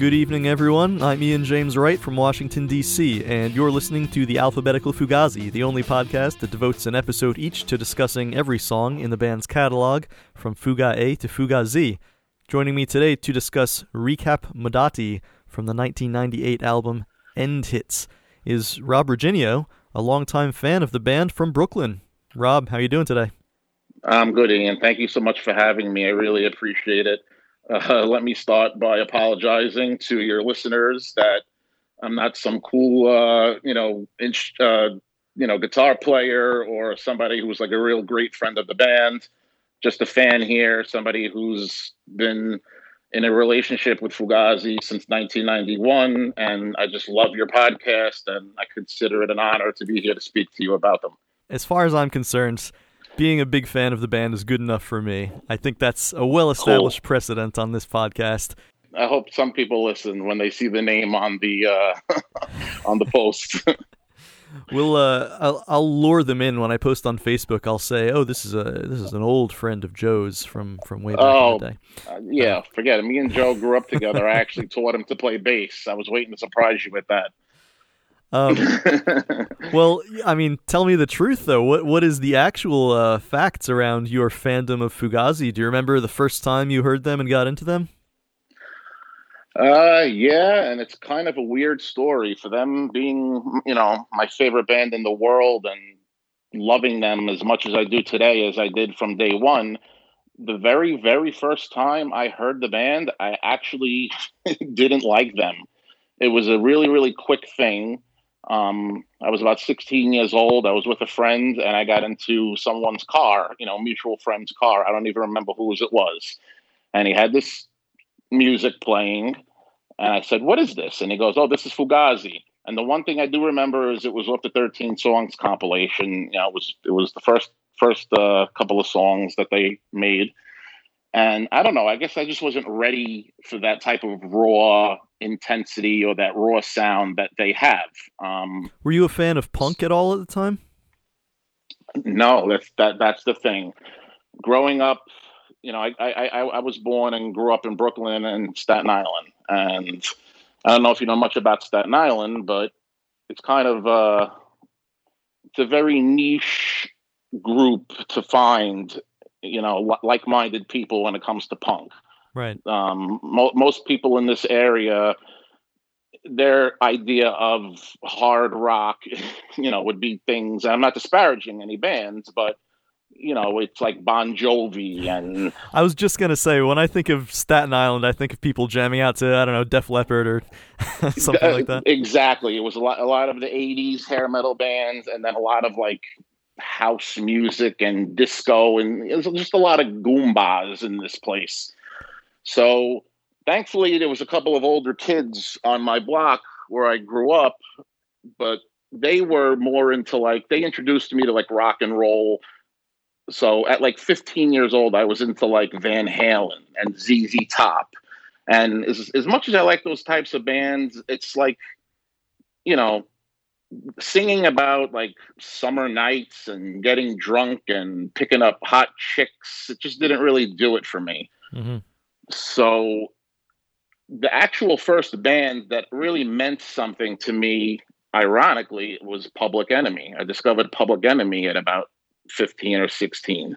Good evening, everyone. I'm Ian James Wright from Washington, D.C., and you're listening to the Alphabetical Fugazi, the only podcast that devotes an episode each to discussing every song in the band's catalog, from Fuga A to Fuga Z. Joining me today to discuss Recap Modotti from the 1998 album End Hits is Rob Riginio, a longtime fan of the band from Brooklyn. Rob, how are you doing today? I'm good, Ian. Thank you so much for having me. I really appreciate it. Uh, let me start by apologizing to your listeners that I'm not some cool, uh, you know, inch, uh, you know, guitar player or somebody who's like a real great friend of the band. Just a fan here, somebody who's been in a relationship with Fugazi since 1991, and I just love your podcast, and I consider it an honor to be here to speak to you about them. As far as I'm concerned, being a big fan of the band is good enough for me. I think that's a well established cool. precedent on this podcast. I hope some people listen when they see the name on the uh, on the post. we'll uh, I'll, I'll lure them in when I post on Facebook. I'll say, "Oh, this is a this is an old friend of Joe's from from way back oh, in the day." Uh, yeah, uh, forget it. Me and Joe grew up together. I actually taught him to play bass. I was waiting to surprise you with that. Um, well, I mean, tell me the truth though. What what is the actual uh, facts around your fandom of Fugazi? Do you remember the first time you heard them and got into them? Uh, yeah, and it's kind of a weird story for them being, you know, my favorite band in the world and loving them as much as I do today as I did from day one. The very, very first time I heard the band, I actually didn't like them. It was a really, really quick thing um, I was about 16 years old. I was with a friend and I got into someone's car, you know, mutual friend's car. I don't even remember whose it was. And he had this music playing. And I said, What is this? And he goes, Oh, this is Fugazi. And the one thing I do remember is it was off the 13 songs compilation. You know, it was it was the first first uh, couple of songs that they made. And I don't know, I guess I just wasn't ready for that type of raw intensity or that raw sound that they have. Um, Were you a fan of punk at all at the time? No, that's that that's the thing. Growing up, you know, I I, I, I was born and grew up in Brooklyn and Staten Island, and I don't know if you know much about Staten Island, but it's kind of uh, it's a very niche group to find, you know, like-minded people when it comes to punk. Right. Um, mo- most people in this area, their idea of hard rock, you know, would be things. I'm not disparaging any bands, but you know, it's like Bon Jovi and. I was just gonna say, when I think of Staten Island, I think of people jamming out to I don't know Def Leppard or something like that. Exactly, it was a lot, a lot of the '80s hair metal bands, and then a lot of like house music and disco, and it was just a lot of goombas in this place. So thankfully, there was a couple of older kids on my block where I grew up, but they were more into like they introduced me to like rock and roll. So at like 15 years old, I was into like Van Halen and ZZ Top. And as, as much as I like those types of bands, it's like, you know, singing about like summer nights and getting drunk and picking up hot chicks. It just didn't really do it for me. Mm-hmm so the actual first band that really meant something to me ironically was public enemy. I discovered public enemy at about 15 or 16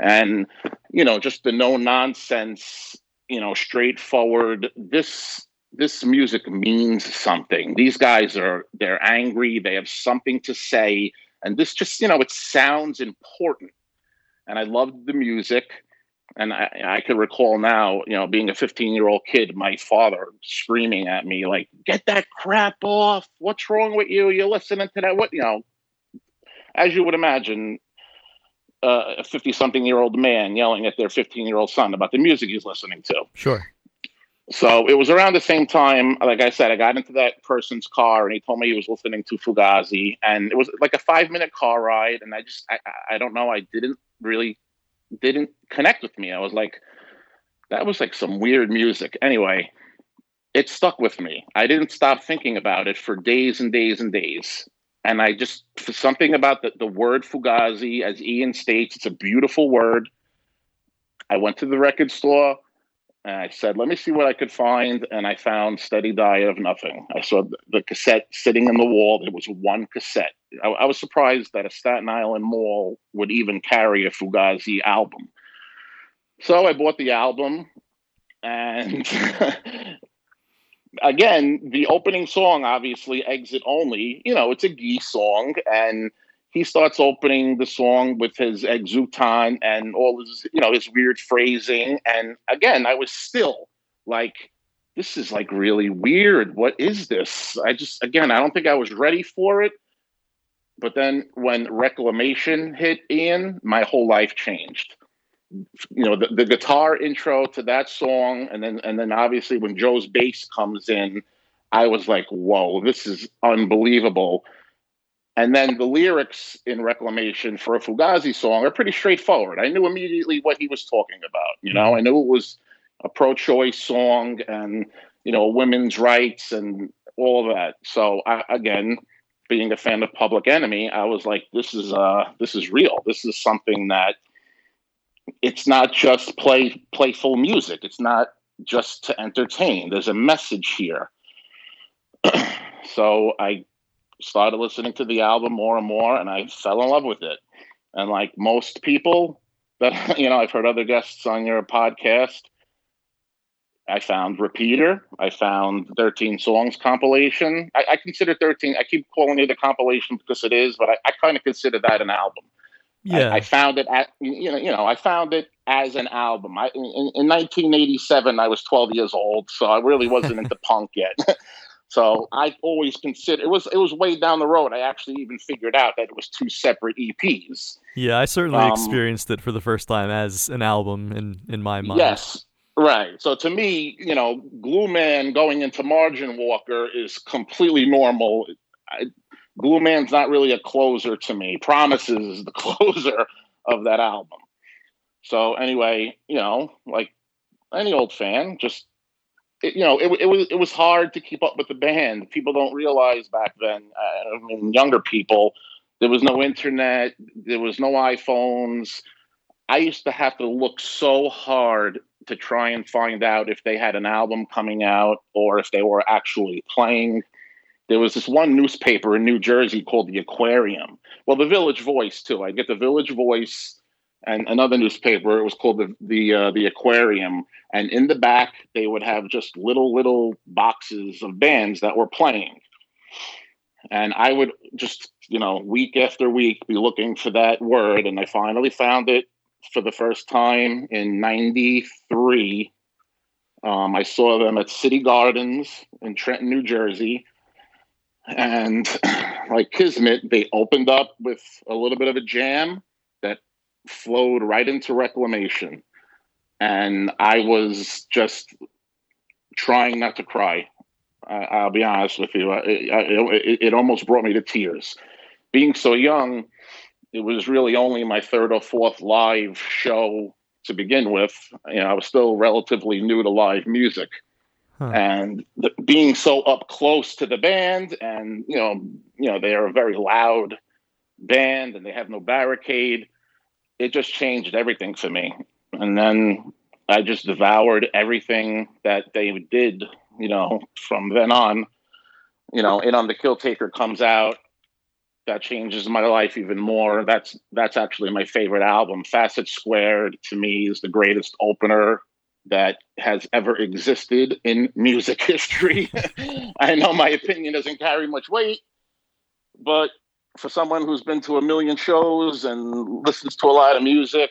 and you know just the no nonsense you know straightforward this this music means something. These guys are they're angry they have something to say and this just you know it sounds important. And i loved the music and I, I could recall now, you know, being a 15 year old kid, my father screaming at me, like, get that crap off. What's wrong with you? You're listening to that. What, you know, as you would imagine, uh, a 50 something year old man yelling at their 15 year old son about the music he's listening to. Sure. So it was around the same time, like I said, I got into that person's car and he told me he was listening to Fugazi. And it was like a five minute car ride. And I just, I, I don't know, I didn't really didn't connect with me. I was like, that was like some weird music. Anyway, it stuck with me. I didn't stop thinking about it for days and days and days. And I just, for something about the, the word Fugazi, as Ian states, it's a beautiful word. I went to the record store and I said, let me see what I could find. And I found Steady Diet of Nothing. I saw the cassette sitting in the wall. There was one cassette. I, I was surprised that a Staten Island mall would even carry a Fugazi album. So I bought the album, and again, the opening song, obviously, exit only. You know, it's a geese song, and he starts opening the song with his exutant and all his, you know, his weird phrasing. And again, I was still like, this is like really weird. What is this? I just, again, I don't think I was ready for it. But then when Reclamation hit Ian, my whole life changed. You know, the, the guitar intro to that song, and then and then obviously when Joe's bass comes in, I was like, whoa, this is unbelievable and then the lyrics in Reclamation for a Fugazi song are pretty straightforward. I knew immediately what he was talking about. You know, I knew it was a pro choice song and, you know, women's rights and all of that. So, I, again, being a fan of Public Enemy, I was like, this is, uh, this is real. This is something that it's not just play playful music. It's not just to entertain. There's a message here. so I started listening to the album more and more, and I fell in love with it. And like most people that you know, I've heard other guests on your podcast. I found Repeater. I found 13 Songs compilation. I, I consider 13, I keep calling it a compilation because it is, but I, I kind of consider that an album. Yeah. I, I, found it at, you know, you know, I found it as an album. I, in, in 1987, I was 12 years old, so I really wasn't into punk yet. So I always consider it was it was way down the road. I actually even figured out that it was two separate EPs. Yeah, I certainly um, experienced it for the first time as an album in in my mind. Yes. Right. So to me, you know, Glue Man going into Margin Walker is completely normal. I, Glue Man's not really a closer to me. Promises is the closer of that album. So anyway, you know, like any old fan, just it, you know, it, it was it was hard to keep up with the band. People don't realize back then. Uh, I mean, younger people, there was no internet, there was no iPhones. I used to have to look so hard to try and find out if they had an album coming out or if they were actually playing. There was this one newspaper in New Jersey called the Aquarian. Well, the Village Voice too. I get the Village Voice and another newspaper. It was called the the uh, the Aquarian, and in the back they would have just little little boxes of bands that were playing. And I would just you know week after week be looking for that word, and I finally found it for the first time in '93. Um, I saw them at City Gardens in Trenton, New Jersey. And like Kismet, they opened up with a little bit of a jam flowed right into reclamation. And I was just trying not to cry. I, will be honest with you. It, it, it almost brought me to tears. Being so young, it was really only my third or fourth live show to begin with. You know, I was still relatively new to live music. And the, being so up close to the band, and you know, you know, they are a very loud band, and they have no barricade it just changed everything for me. And then I just devoured everything that they did, you know, from then on. You know, In on the Kill Taker comes out. That changes my life even more. That's that's actually my favorite album. Facet Squared to me is the greatest opener that has ever existed in music history. I know my opinion doesn't carry much weight, but for someone who's been to a million shows and listens to a lot of music,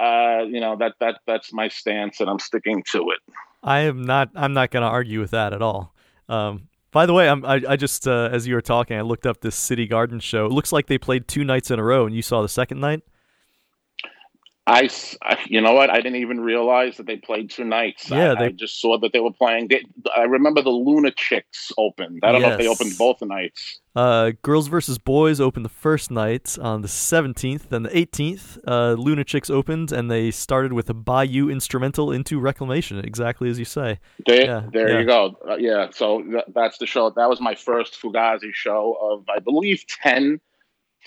uh, you know that that that's my stance, and I'm sticking to it. I am not. I'm not going to argue with that at all. Um, by the way, I'm, I, I just uh, as you were talking, I looked up this City Garden show. It looks like they played two nights in a row, and you saw the second night. I, you know what? I didn't even realize that they played two nights. Yeah, I, they... I just saw that they were playing. They, I remember the Lunachicks opened. I don't yes. know if they opened both nights. Uh, Girls versus Boys opened the first night on the 17th. Then the 18th, uh, Lunachicks opened, and they started with a Bayou instrumental into Reclamation, exactly as you say. They, yeah, there yeah. you go. Uh, yeah, so th- that's the show. That was my first Fugazi show of, I believe, 10,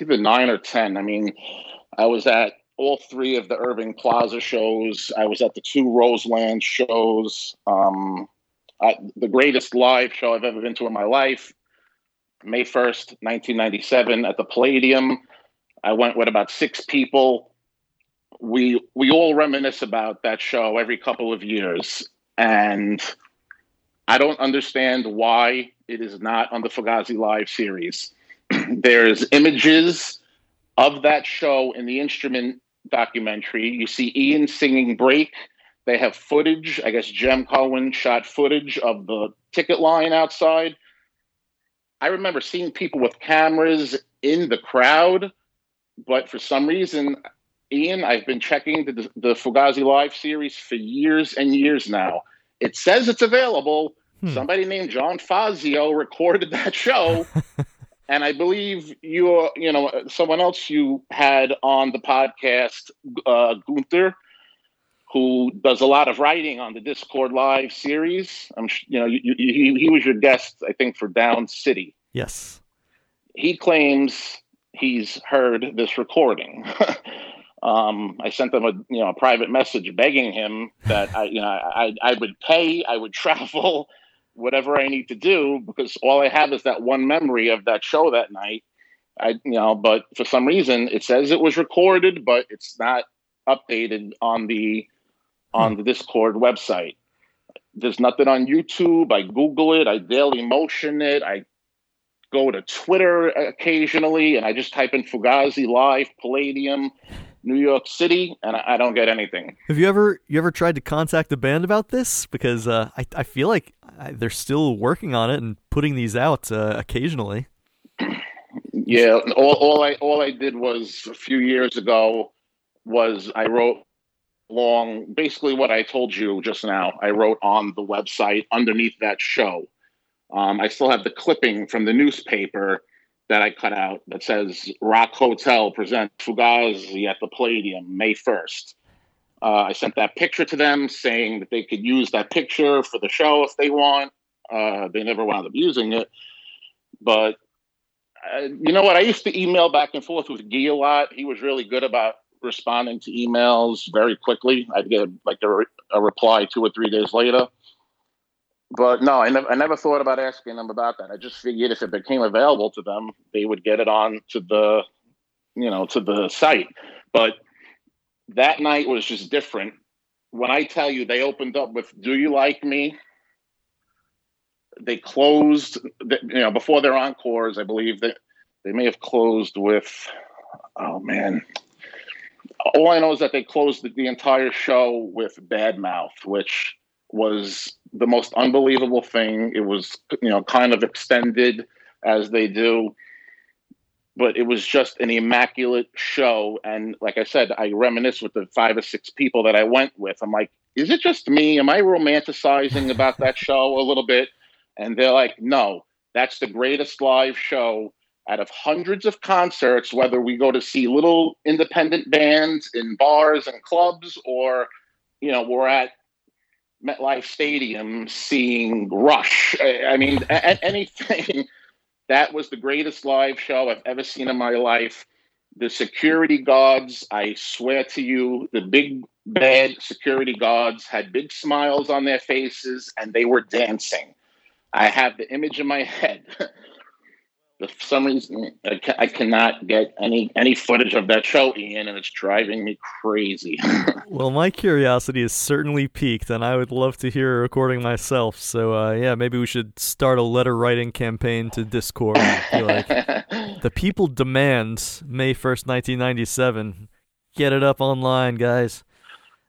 either 9 or 10. I mean, I was at all three of the Irving Plaza shows. I was at the two Roseland shows. Um, I, the greatest live show I've ever been to in my life, May 1st, 1997, at the Palladium. I went with about six people. We we all reminisce about that show every couple of years, and I don't understand why it is not on the Fugazi Live series. There's images of that show in the instrument documentary. You see Ian singing Break. They have footage. I guess Jem Cohen shot footage of the ticket line outside. I remember seeing people with cameras in the crowd, but for some reason, Ian, I've been checking the, the Fugazi Live series for years and years now. It says it's available. Hmm. Somebody named John Fazio recorded that show. and I believe you, you know, someone else you had on the podcast, uh, Gunther, who does a lot of writing on the Dischord Live series. I'm, you know, you, you, he, he was your guest, I think, for Down City. Yes. He claims he's heard this recording. um, I sent him a you know a private message begging him that I you know I I would pay, I would travel, whatever I need to do because all I have is that one memory of that show that night. I you know, but for some reason it says it was recorded, but it's not updated on the on hmm. the Dischord website. There's nothing on YouTube. I Google it. I Daily Motion it. I go to Twitter occasionally, and I just type in Fugazi Live Palladium, New York City, and I, I don't get anything. Have you ever you ever tried to contact the band about this? Because uh, I I feel like they're still working on it and putting these out uh, occasionally. Yeah, all, all I all I did was a few years ago was I wrote long basically what I told you just now. I wrote on the website underneath that show. Um, I still have the clipping from the newspaper that I cut out that says Rock Hotel presents Fugazi at the Palladium May 1st. Uh, I sent that picture to them saying that they could use that picture for the show if they want. Uh, they never wound up using it. But uh, you know what? I used to email back and forth with Guy a lot. He was really good about responding to emails very quickly. I'd get like a, re- a reply two or three days later. But no, I never, I never thought about asking them about that. I just figured if it became available to them, they would get it on to the, you know, to the site. But that night was just different. When I tell you they opened up with "Do you like me?" They closed, you know, before their encores. I believe that they may have closed with, oh man. All I know is that they closed the, the entire show with "Bad Mouth," which was the most unbelievable thing. It was, you know, kind of extended as they do but it was just an immaculate show. And like I said, I reminisce with the five or six people that I went with. I'm like, is it just me? Am I romanticizing about that show a little bit? And they're like, no, that's the greatest live show out of hundreds of concerts, whether we go to see little independent bands in bars and clubs or, you know, we're at MetLife Stadium seeing Rush. I, mean, a- anything that was the greatest live show I've ever seen in my life. The security guards, I swear to you, the big bad security guards had big smiles on their faces and they were dancing. I have the image in my head for some reason I, ca- I, cannot get any any footage of that show ian and it's driving me crazy. Well my curiosity is certainly piqued and i would love to hear a recording myself. So uh, yeah maybe we should start a letter writing campaign to Dischord like the people demand may 1st 1997 get it up online guys.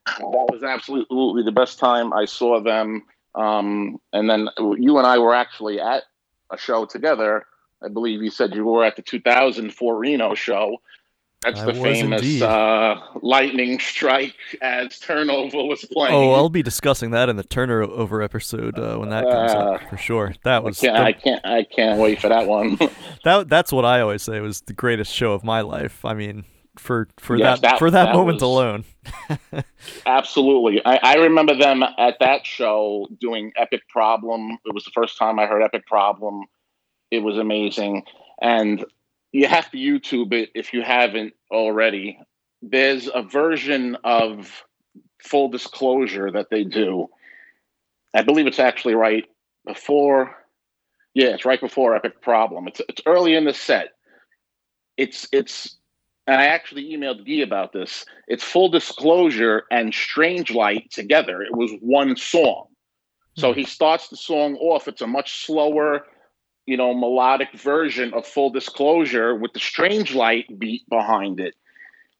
That was absolutely the best time i saw them. Um, and then you and i were actually at a show together I believe you said you were at the 2004 Reno show. That's I the famous uh, lightning strike as Turnover was playing. Oh, I'll be discussing that in the Turnover episode uh, when that comes uh, up for sure. That was I can't, the, I can't, I can't wait for that one. that that's what I always say was the greatest show of my life. I mean, for for yes, that, that, for that, that moment was, alone. absolutely, I, I remember them at that show doing Epic Problem. It was the first time I heard Epic Problem it was amazing. And you have to YouTube it if you haven't already. there's a version of full disclosure that they do. I believe it's actually right before. Yeah, it's right before Epic Problem. It's it's early in the set. It's it's and I actually emailed Guy about this. It's full disclosure and Strange Light together. It was one song. So hmm. he starts the song off. It's a much slower, you know, melodic version of full disclosure with the Strange Light beat behind it.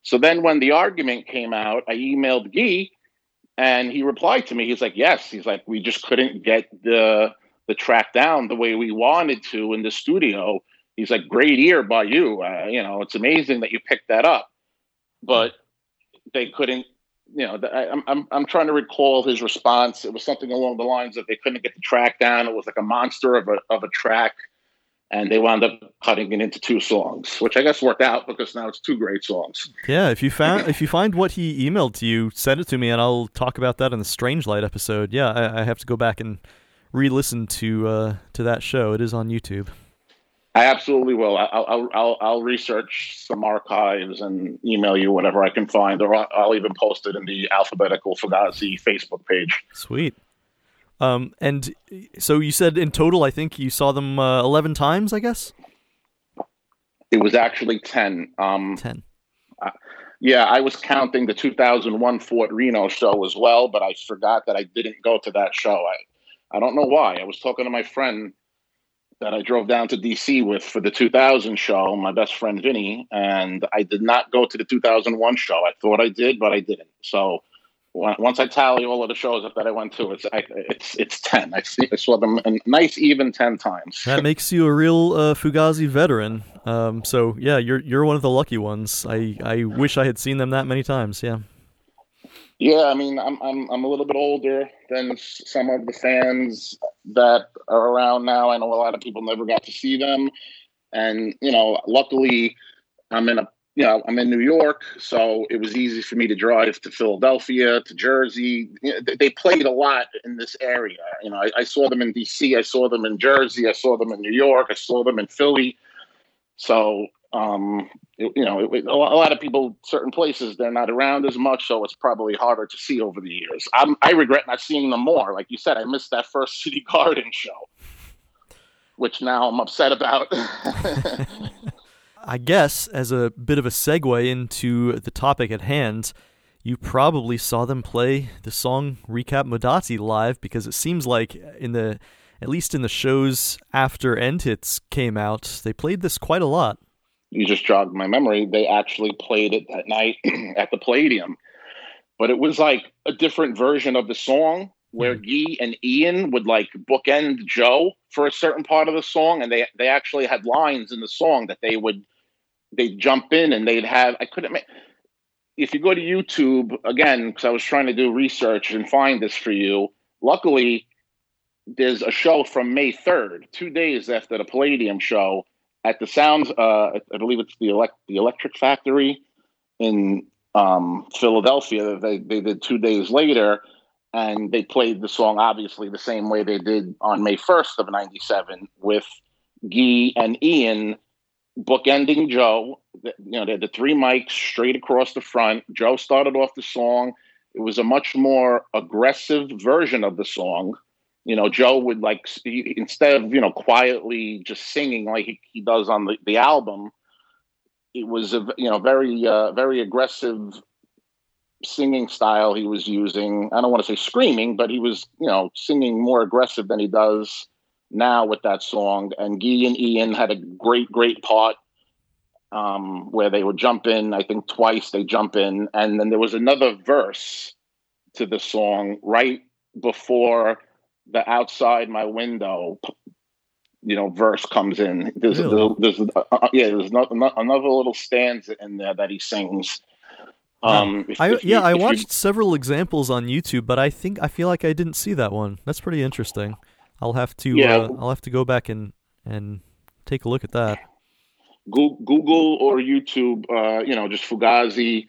So then when the argument came out, I emailed Guy and he replied to me. He's like, Yes. He's like, we just couldn't get the the track down the way we wanted to in the studio he's like, great ear by you. Uh, you know, it's amazing that you picked that up, but they couldn't. You know, I, am I'm I'm trying to recall his response. It was something along the lines of they couldn't get the track down. It was like a monster of a of a track, and they wound up cutting it into two songs, which I guess worked out because now it's two great songs. Yeah, if you found if you find what he emailed to you, send it to me, and I'll talk about that in the Strange Light episode. Yeah, I, I have to go back and re-listen to uh, to that show. It is on YouTube. I absolutely will. I'll, I'll, I'll, I'll, research some archives and email you whatever I can find, or I'll, I'll even post it in the alphabetical Fugazi Facebook page. Sweet. Um, and so you said in total, I think you saw them uh, eleven times. I guess it was actually ten. Um, ten. Uh, yeah, I was counting the 2001 Fort Reno show as well, but I forgot that I didn't go to that show. I, I don't know why. I was talking to my friend that I drove down to DC with for the 2000 show, my best friend Vinny, and I did not go to the 2001 show. I thought I did, but I didn't. So once I tally all of the shows that I went to, it's I, it's it's ten. I, see, I saw them a nice even ten times. That makes you a real uh, Fugazi veteran. Um, so yeah, you're you're one of the lucky ones. I I wish I had seen them that many times. Yeah. Yeah, I mean, I'm I'm I'm a little bit older than some of the fans that are around now. I know a lot of people never got to see them, and you know, luckily, I'm in a you know I'm in New York, so it was easy for me to drive to Philadelphia, to Jersey. They played a lot in this area. You know, I, I saw them in D.C., I saw them in Jersey, I saw them in New York, I saw them in Philly. So um, you know, it, a lot of people, certain places, they're not around as much, so it's probably harder to see over the years. I'm, I regret not seeing them more. Like you said, I missed that first City Garden show, which now I'm upset about. I guess, as a bit of a segue into the topic at hand, you probably saw them play the song Recap Modotti live because it seems like in the at least in the shows after End Hits came out, they played this quite a lot you just jogged my memory. They actually played it that night at the Palladium, but it was like a different version of the song where hmm. Guy and Ian would like bookend Joe for a certain part of the song, and they they actually had lines in the song that they would they'd jump in and they'd have. I couldn't make. If you go to YouTube again, because I was trying to do research and find this for you. Luckily, there's a show from May 3rd, two days after the Palladium show, at the Sounds, uh, I believe it's the elect the Electric Factory in um, Philadelphia. They they did two days later, and they played the song obviously the same way they did on May first of '97 with Guy and Ian bookending Joe. You know, they had the three mics straight across the front. Joe started off the song. It was a much more aggressive version of the song you know, Joe would like instead of you know quietly just singing like he, he does on the, the album, it was a you know very uh, very aggressive singing style he was using. I don't want to say screaming, but he was you know singing more aggressive than he does now with that song. And Guy and Ian had a great great part um, where they would jump in. I think twice they jump in, and then there was another verse to the song right before the outside my window you know verse comes in there's really? there's, there's uh, uh, yeah there's not, another little stanza in there that he sings um, if, I, if yeah, you, I watched you, several examples on YouTube, but I think I feel like I didn't see that one. That's pretty interesting. I'll have to yeah. Uh, I'll have to go back and and take a look at that. Google or YouTube, uh, you know, just Fugazi,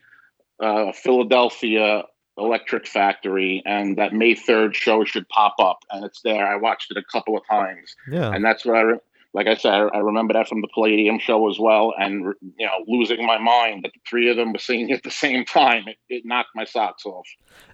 uh, Philadelphia Electric Factory, and that May third show should pop up, and it's there. I watched it a couple of times, yeah, and that's what I re- like I said, I, I remember that from the Palladium show as well, and you know, losing my mind that the three of them were singing at the same time. It, it knocked my socks off.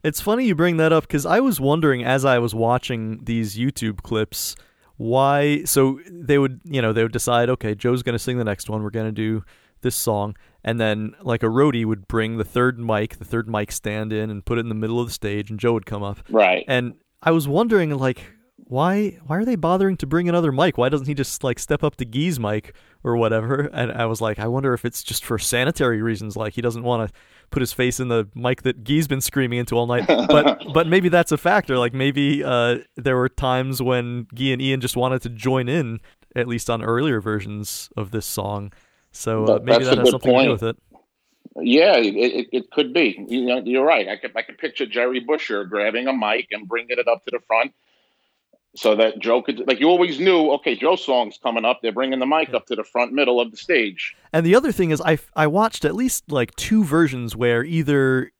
It's funny you bring that up because I was wondering as I was watching these YouTube clips why. So they would, you know, they would decide, okay, Joe's going to sing the next one. We're going to do this song, and then like a roadie would bring the third mic, the third mic stand in, and put it in the middle of the stage, and Joe would come up. Right. And I was wondering, like, why why are they bothering to bring another mic? Why doesn't he just like step up to Gee's mic or whatever? And I was like, I wonder if it's just for sanitary reasons, like he doesn't want to put his face in the mic that Gee's been screaming into all night. But but maybe that's a factor. Like maybe uh, there were times when Gee and Ian just wanted to join in, at least on earlier versions of this song. So uh, maybe that has something point. to do with it. Yeah, it, it, it, could be. You know, you're right. I could I could picture Jerry Busher grabbing a mic and bringing it up to the front so that Joe could like you always knew. Okay, Joe's song's coming up. They're bringing the mic up to the front middle of the stage. And the other thing is, I I watched at least like two versions where either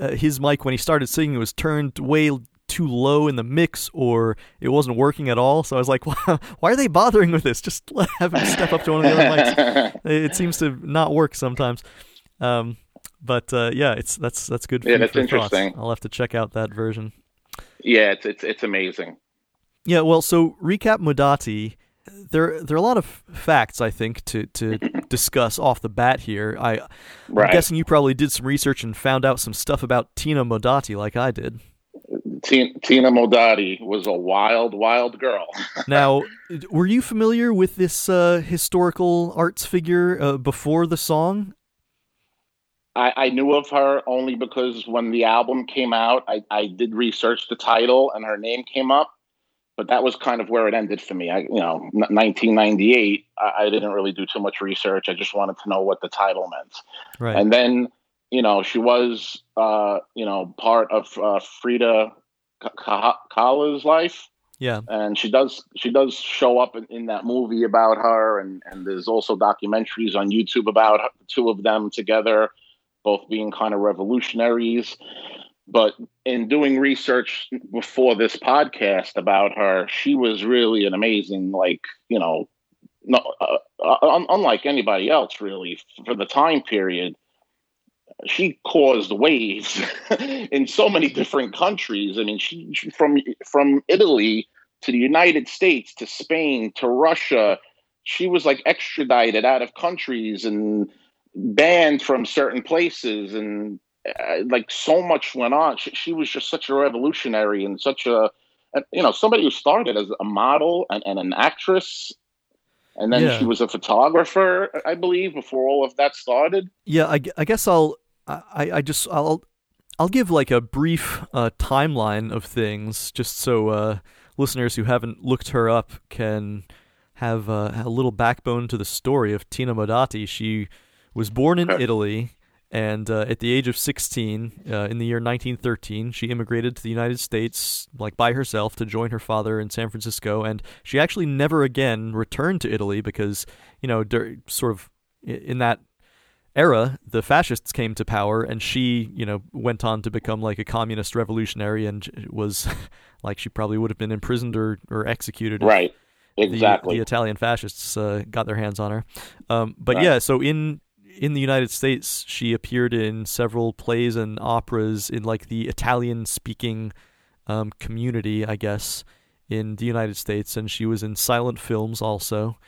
uh, his mic when he started singing was turned way too low in the mix or it wasn't working at all. So I was like, why, why are they bothering with this? Just have him step up to one of the other mics. it seems to not work sometimes. Um, but uh, yeah, it's that's that's good. For yeah, that's interesting. Thoughts. I'll have to check out that version. Yeah, it's it's it's amazing. Yeah, well, so recap Modotti. There, there are a lot of facts I think to to discuss off the bat here. I, right. I'm guessing you probably did some research and found out some stuff about Tina Modotti like I did. Tina, Tina Modotti was a wild, wild girl. now, were you familiar with this uh, historical arts figure uh, before the song? I, I, knew of her only because when the album came out, I, I did research the title and her name came up but that was kind of where it ended for me. I, you know, 1998. I, I, didn't really do too much research. I just wanted to know what the title meant. Right. And then, you know, she was, uh, you know, part of uh, Frida Kahlo's life. Yeah. And she does she does show up in, in, that movie about her, and and there's also documentaries on YouTube about the two of them together, both being kind of revolutionaries. But in doing research before this podcast about her, she was really an amazing, like, you know, no, uh, uh, unlike anybody else, really, for the time period. She caused waves in so many different countries. I mean, she, she from from Italy to the United States to Spain to Russia. She was like extradited out of countries and banned from certain places and uh, like so much went on. She, she, was just such a revolutionary and such a, you know, somebody who started as a model and, and an actress. And then yeah. she was a photographer, I believe, before all of that started. Yeah, I, I guess I'll, I, I just, I'll, I'll give like a brief uh, timeline of things just so uh, listeners who haven't looked her up can have uh, a little backbone to the story of Tina Modotti. She was born in Italy and uh, at the age of 16, uh, in the year 1913, she immigrated to the United States, like by herself, to join her father in San Francisco. And she actually never again returned to Italy because, you know, sort of in that era, the fascists came to power, and she, you know, went on to become like a communist revolutionary, and was like she probably would have been imprisoned or, or executed. Right. Exactly. The, the Italian fascists uh, got their hands on her. Um, but right. yeah, so in in the United States, she appeared in several plays and operas in like the Italian speaking um, community, I guess, in the United States, and she was in silent films also.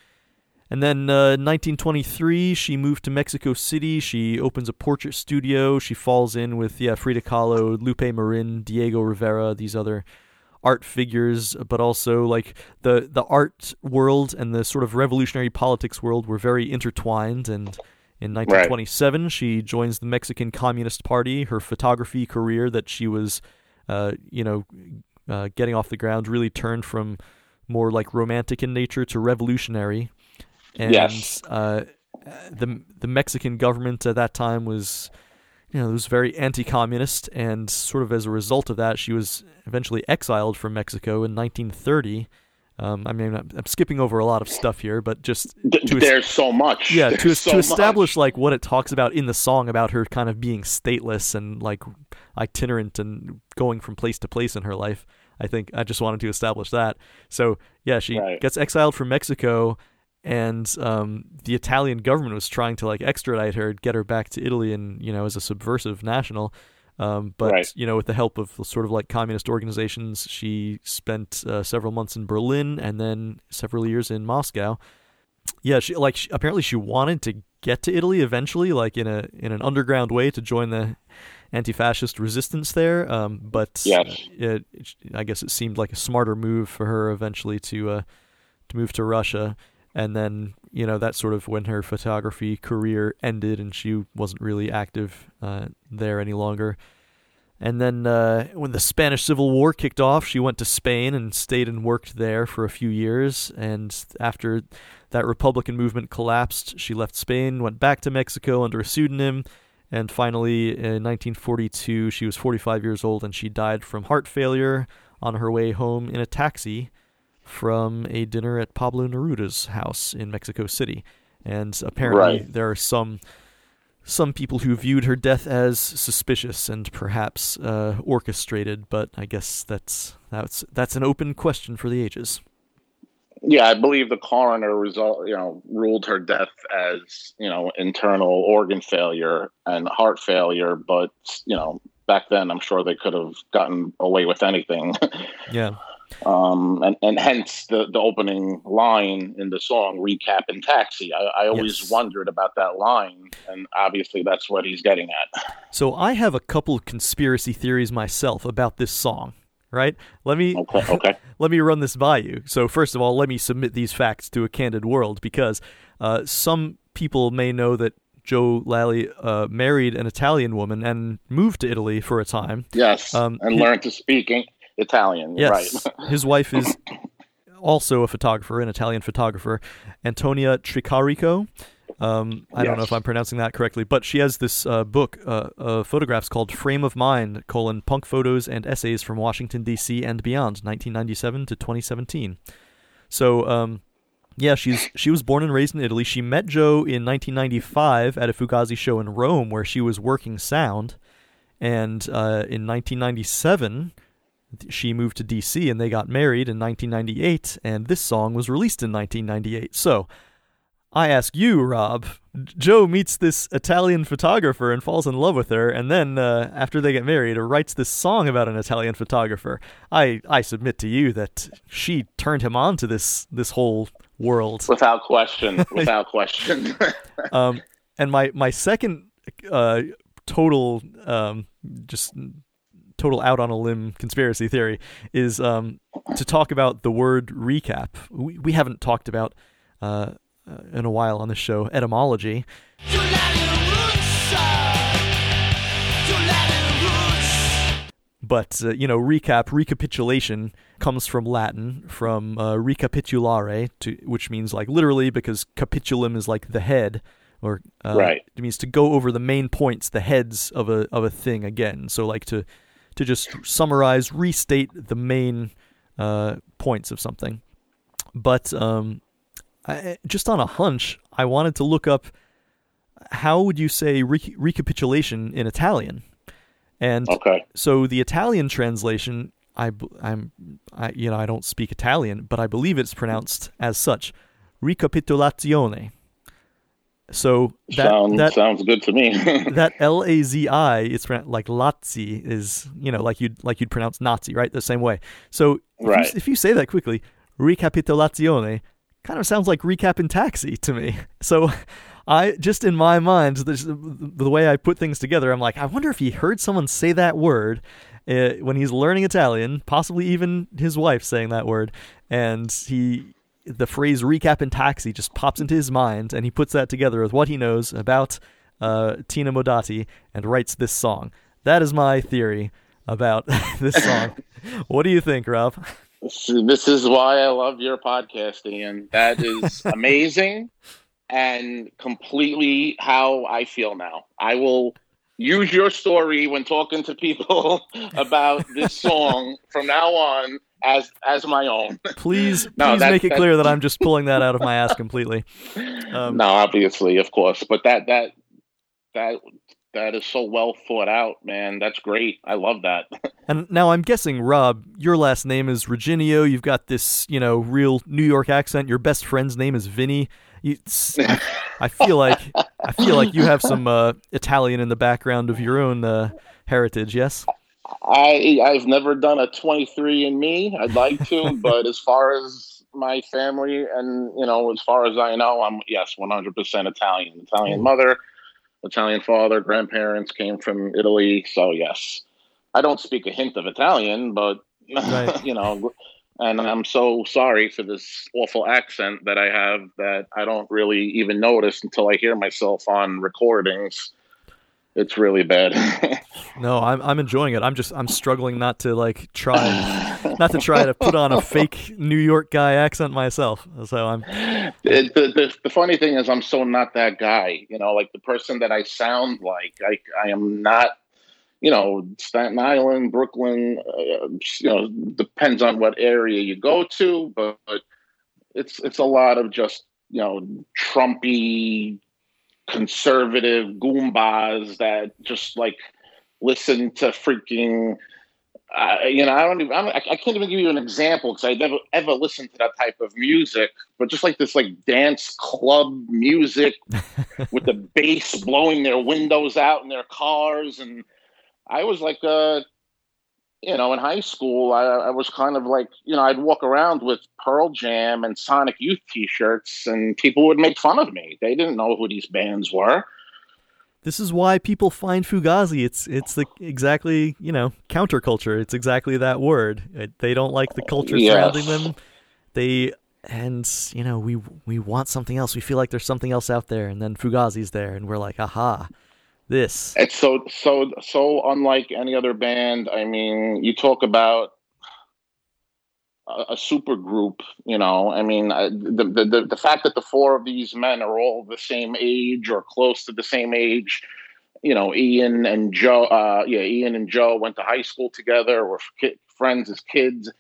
And then uh, 1923, she moved to Mexico City. She opens a portrait studio. She falls in with yeah Frida Kahlo, Lupe Marin, Diego Rivera, these other art figures, but also like the the art world and the sort of revolutionary politics world were very intertwined and in 1927, right. she joins the Mexican Communist Party. Her photography career that she was, uh, you know, uh, getting off the ground really turned from more like romantic in nature to revolutionary. And yes. uh, the the Mexican government at that time was, you know, it was very anti-communist, and sort of as a result of that, she was eventually exiled from Mexico in 1930 um, I mean, I'm, I'm, skipping over a lot of stuff here, but just to, there's so much. Yeah, to, so to establish much. like what it talks about in the song about her kind of being stateless and like itinerant and going from place to place in her life. I think I just wanted to establish that. So yeah, she Right. gets exiled from Mexico, and um, the Italian government was trying to like extradite her, get her back to Italy, and you know as a subversive national. Um, but Right. you know, with the help of sort of like communist organizations, she spent uh, several months in Berlin and then several years in Moscow. Yeah, she like she, apparently she wanted to get to Italy eventually, like in a in an underground way to join the anti-fascist resistance there. Um, but Yes. uh, it, I guess it seemed like a smarter move for her eventually to uh, to move to Russia, and then you know that's sort of when her photography career ended, and she wasn't really active uh, there any longer. And then uh, when the Spanish Civil War kicked off, she went to Spain and stayed and worked there for a few years. And after that Republican movement collapsed, she left Spain, went back to Mexico under a pseudonym, and finally in 1942, she was 45 years old and she died from heart failure on her way home in a taxi from a dinner at Pablo Neruda's house in Mexico City. And apparently, Right. there are some some people who viewed her death as suspicious and perhaps uh, orchestrated, but I guess that's that's that's an open question for the ages. Yeah, I believe the coroner result, you know, ruled her death as you know internal organ failure and heart failure. But you know, back then, I'm sure they could have gotten away with anything. Yeah, um, and and hence the the opening line in the song "Recap in Taxi." I, I always Yes. wondered about that line, and obviously that's what he's getting at. So I have a couple conspiracy theories myself about this song. Right? Let me Okay, okay, let me run this by you. So first of all, let me submit these facts to a candid world because uh, some people may know that Joe Lally uh, married an Italian woman and moved to Italy for a time. yes, Um, and he- learn to speak Italian. Yes, Right. his wife is also a photographer, an Italian photographer, Antonia Tricarico. Um, I don't know if I'm pronouncing that correctly, but she has this uh, book uh, of photographs called "Frame of Mind: colon, Punk Photos and Essays from Washington D.C. and Beyond, 1997 to 2017." So, um, yeah, she's she was born and raised in Italy. She met Joe in 1995 at a Fugazi show in Rome, where she was working sound, and uh, in 1997 she moved to DC and they got married in 1998, and this song was released in 1998. So, I ask you, Rob, Joe meets this Italian photographer and falls in love with her, and then uh, after they get married, writes this song about an Italian photographer. I, I submit to you that she turned him on to this this whole world. Without question. Without question. Um, and my my second uh, total um, just total out on a limb conspiracy theory is um, to talk about the word recap. We, we haven't talked about uh, uh, in a while on this show etymology. But uh, you know, recap, recapitulation comes from Latin, from uh, recapitulare, to, which means like literally because capitulum is like the head, or uh, Right. It means to go over the main points, the heads of a of a thing again. So like to to just summarize, restate the main uh, points of something. But um, I, just on a hunch, I wanted to look up how would you say re- recapitulation in Italian, and okay. so the Italian translation, I, I'm, I, you know, I don't speak Italian, but I believe it's pronounced as such, ricapitolazione. So that sounds that sounds good to me. that L A Z I, it's like Lazzi is, you know, like you'd like you'd pronounce Nazi, right? The same way. So if, Right. you, if you say that quickly, recapitolazione kind of sounds like recap in taxi to me. So I just in my mind, this, the way I put things together, I'm like, I wonder if he heard someone say that word uh, when he's learning Italian, possibly even his wife saying that word, and he the phrase recap in taxi just pops into his mind and he puts that together with what he knows about uh, Tina Modotti and writes this song. That is my theory about this song. what do you think, Rob? This is why I love your podcast, Ian. That is amazing and completely how I feel now. I will use your story when talking to people about this song from now on as as my own. Please, No, please that- make it that- clear that I'm just pulling that out of my ass completely. Um, no, obviously, of course, but that that that that is so well thought out, man. That's great. I love that. And now I'm guessing, Rob, your last name is Riginio. You've got this, you know, real New York accent. Your best friend's name is Vinny. You, I feel like I feel like you have some uh, Italian in the background of your own uh, heritage. Yes. I I've never done a 23 and me. I'd like to, but as far as my family and you know, as far as I know, I'm yes, 100% Italian. Italian mm. mother, Italian father, grandparents came from Italy, so yes. I don't speak a hint of Italian, but right. you know, and I'm so sorry for this awful accent that I have that I don't really even notice until I hear myself on recordings. It's really bad. no, I'm I'm enjoying it. I'm just I'm struggling not to like try not to try to put on a fake New York guy accent myself. So I'm the, the, the funny thing is I'm so not that guy. You know, like the person that I sound like. I I am not you know, Staten Island, Brooklyn, uh, you know, depends on what area you go to, but, but it's it's a lot of just you know Trumpy, conservative goombas that just like listen to freaking. Uh, you know, I don't even. I'm, I can't even give you an example because I never ever listened to that type of music. But just like this, like dance club music with the bass blowing their windows out in their cars and I was like, uh, you know, in high school, I, I, was kind of like, you know, I'd walk around with Pearl Jam and Sonic Youth T-shirts, and people would make fun of me. They didn't know who these bands were. This is why people find Fugazi. It's it's the exactly you know counterculture. It's exactly that word. They don't like the culture yes. surrounding them. They and you know we we want something else. We feel like there's something else out there, and then Fugazi's there, and we're like, aha this. It's so so so unlike any other band. I mean, you talk about a, a super group. You know, I mean, the, the the fact that the four of these men are all the same age or close to the same age. You know, Ian and Joe. Uh, yeah, Ian and Joe went to high school together. Were friends as kids.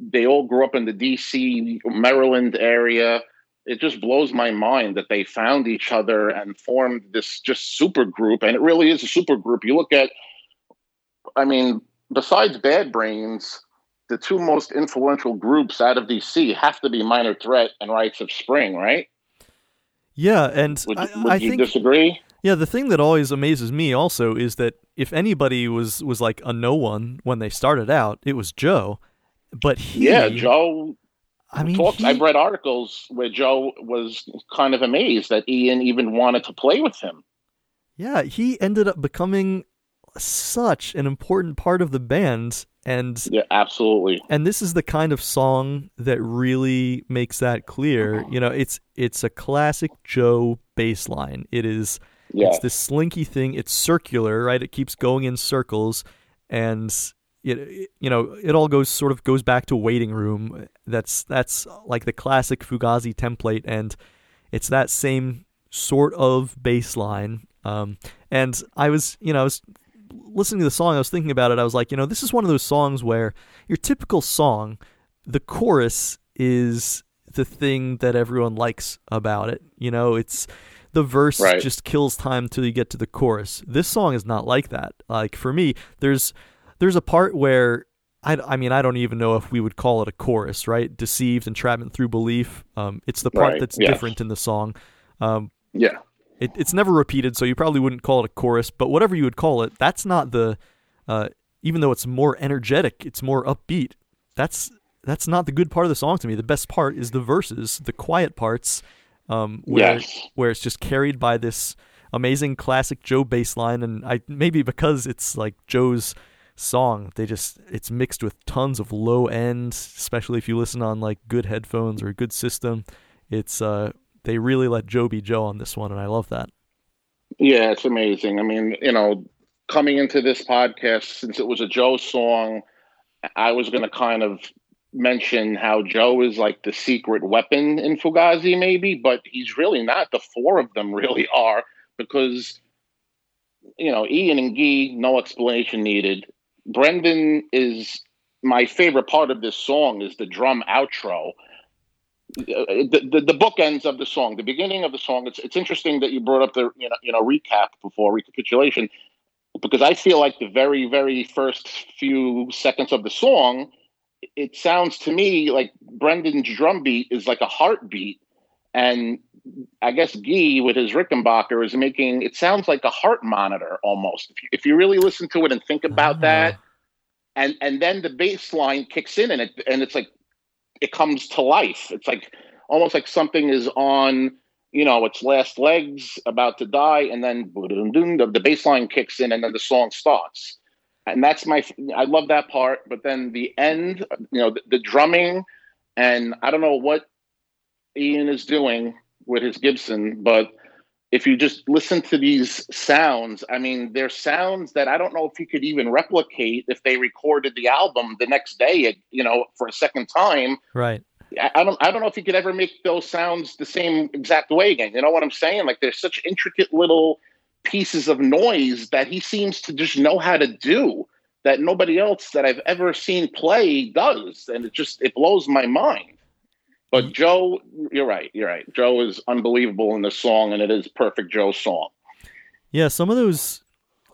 They all grew up in the D.C. Maryland area it just blows my mind that they found each other and formed this just super group. And it really is a super group. You look at i mean besides bad brains the two most influential groups out of dc have to be minor threat and rites of spring right? Yeah and would, I, would I you think, disagree? Yeah the thing that always amazes me also is that if anybody was was like a no one when they started out it was joe. But he yeah joe I mean, talks, he... I've read articles where Joe was kind of amazed that Ian even wanted to play with him. Yeah, he ended up becoming such an important part of the band and yeah absolutely. and this is the kind of song that really makes that clear. Uh-huh. You know it's it's a classic joe bass line it is yeah. it's this slinky thing. It's circular right? It keeps going in circles and it, you know it all goes sort of goes back to waiting room that's that's like the classic fugazi template and it's that same sort of baseline. um, and i was you know i was listening to the song i was thinking about it i was like you know this is one of those songs where your typical song the chorus is the thing that everyone likes about it you know it's the verse right. just kills time till you get to the chorus this song is not like that like for me there's there's a part where I, I mean I don't even know if we would call it a chorus, right? Deceived, entrapment through belief. Um, it's the part right. that's yes. different in the song. Um, yeah, it, it's never repeated, so you probably wouldn't call it a chorus. But whatever you would call it, that's not the. Uh, even though it's more energetic, it's more upbeat. That's that's not the good part of the song to me. The best part is the verses, the quiet parts, um, where yes. where it's just carried by this amazing classic Joe bass line, and I maybe because it's like Joe's song. They just it's mixed with tons of low end, especially if you listen on like good headphones or a good system. It's uh they really let Joe be Joe on this one and I love that. Yeah, it's amazing. I mean, you know, coming into this podcast since it was a Joe song, I was going to kind of mention how Joe is like the secret weapon in Fugazi maybe, but he's really not. The four of them really are because you know, Ian and Guy, no explanation needed. Brendan is my favorite part of this song is the drum outro. Uh, the, the, the bookends of the song, the beginning of the song. It's it's interesting that you brought up the you know you know recap before recapitulation. because I feel like the very, very first few seconds of the song, it sounds to me like Brendan's drum beat is like a heartbeat. And I guess Guy with his Rickenbacker is making it sounds like a heart monitor almost. If you, if you really listen to it and think about uh-huh. that, and and then the bass line kicks in and it and it's like it comes to life. It's like almost like something is on you know, its last legs about to die, and then the, the bass line kicks in, and then the song starts. And that's my, I love that part. But then the end, you know, the, the drumming, and I don't know what Ian is doing with his Gibson, but if you just listen to these sounds, I mean, they're sounds that I don't know if you could even replicate if they recorded the album the next day, you know, for a second time. Right. I don't I don't know if you could ever make those sounds the same exact way again. You know what I'm saying? Like there's such intricate little pieces of noise that he seems to just know how to do that nobody else that I've ever seen play does. And it just it blows my mind. But. Joe, you're right. You're right. Joe is unbelievable in this song, and it is perfect Joe's song. Yeah, some of those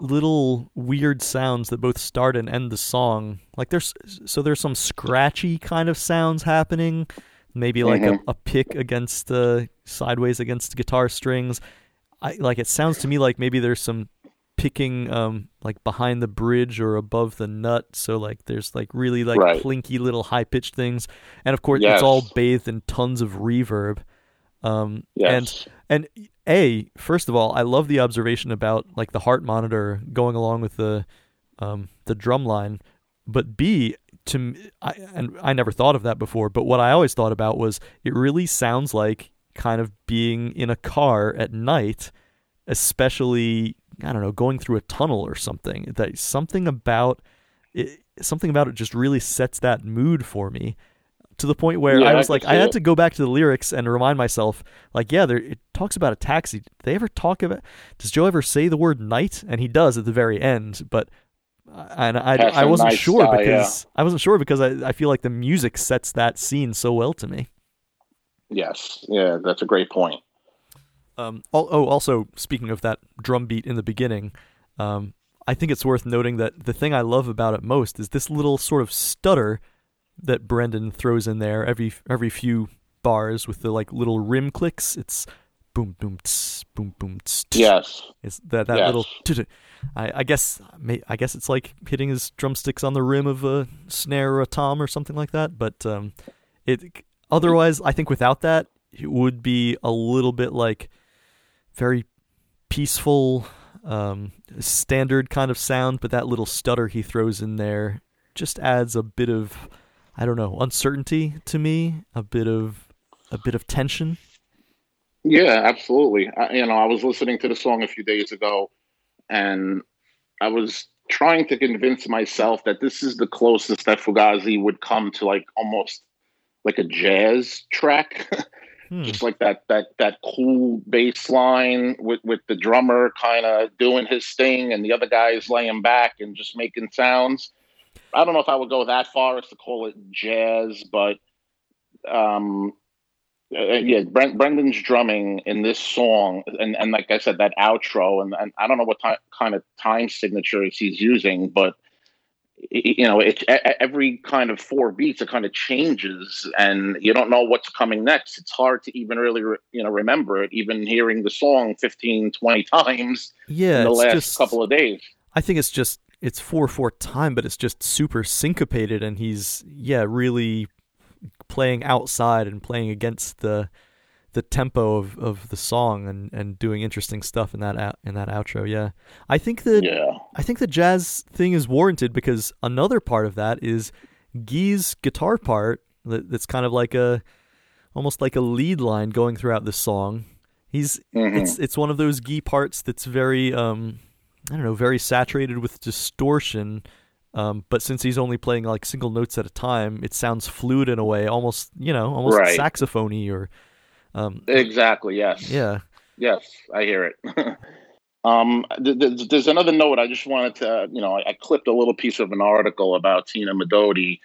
little weird sounds that both start and end the song. Like there's so there's some scratchy kind of sounds happening, maybe like mm-hmm. a, a pick against the uh, sideways against guitar strings. I like it sounds to me like maybe there's some picking um like behind the bridge or above the nut so like there's like really like right. clinky little high pitched things and of course yes. it's all bathed in tons of reverb um yes. and and a first of all, I love the observation about like the heart monitor going along with the um, the drum line, but B to I and I never thought of that before. But what I always thought about was it really sounds like kind of being in a car at night, especially I don't know going through a tunnel or something. That something about it, something about it just really sets that mood for me to the point where yeah, I was I like, I had it. to go back to the lyrics and remind myself, like, yeah, there it talks about a taxi. Did they ever talk about? Does Joe ever say the word night? And he does at the very end, but and I, I, I wasn't sure style, because yeah. I wasn't sure because I, I feel like the music sets that scene so well to me. Yes, yeah, that's a great point. Um, oh, also speaking of that drum beat in the beginning, um, I think it's worth noting that the thing I love about it most is this little sort of stutter that Brendan throws in there every every few bars with the like little rim clicks. It's boom boom tss, boom boom tss, tss. yes. It's that that yes. little. I, I guess I guess it's like hitting his drumsticks on the rim of a snare or a tom or something like that. But um, it otherwise, I think without that, it would be a little bit like very peaceful, um, standard kind of sound. But that little stutter he throws in there just adds a bit of I don't know, uncertainty to me, a bit of a bit of tension. Yeah, absolutely. I, you know, I was listening to the song a few days ago, and I was trying to convince myself that this is the closest that Fugazi would come to like almost like a jazz track. hmm. Just like that that that cool bass line with, with the drummer kind of doing his thing and the other guys laying back and just making sounds. I don't know if I would go that far as to call it jazz, but um, uh, yeah, Brent, Brendan's drumming in this song, and, and like I said, that outro, and, and I don't know what kind of time signatures he's using, but you know, it, every kind of four beats, it kind of changes, and you don't know what's coming next. It's hard to even really, re- you know, remember it, even hearing the song 15, 20 times yeah, in the last just, couple of days. I think it's just it's four four time, but it's just super syncopated, and he's yeah really playing outside and playing against the the tempo of, of the song and, and doing interesting stuff in that out, in that outro. Yeah, I think that yeah. I think the jazz thing is warranted because another part of that is Guy's guitar part that, that's kind of like a almost like a lead line going throughout the song. He's mm-hmm. it's it's one of those Gee parts that's very um I don't know, very saturated with distortion. Um, but since he's only playing like single notes at a time, it sounds fluid in a way, almost you know, almost right. saxophony or. Um, exactly. Yes. Yeah. Yes, I hear it. um, th- th- there's another note I just wanted to, you know, I, I clipped a little piece of an article about Tina Modotti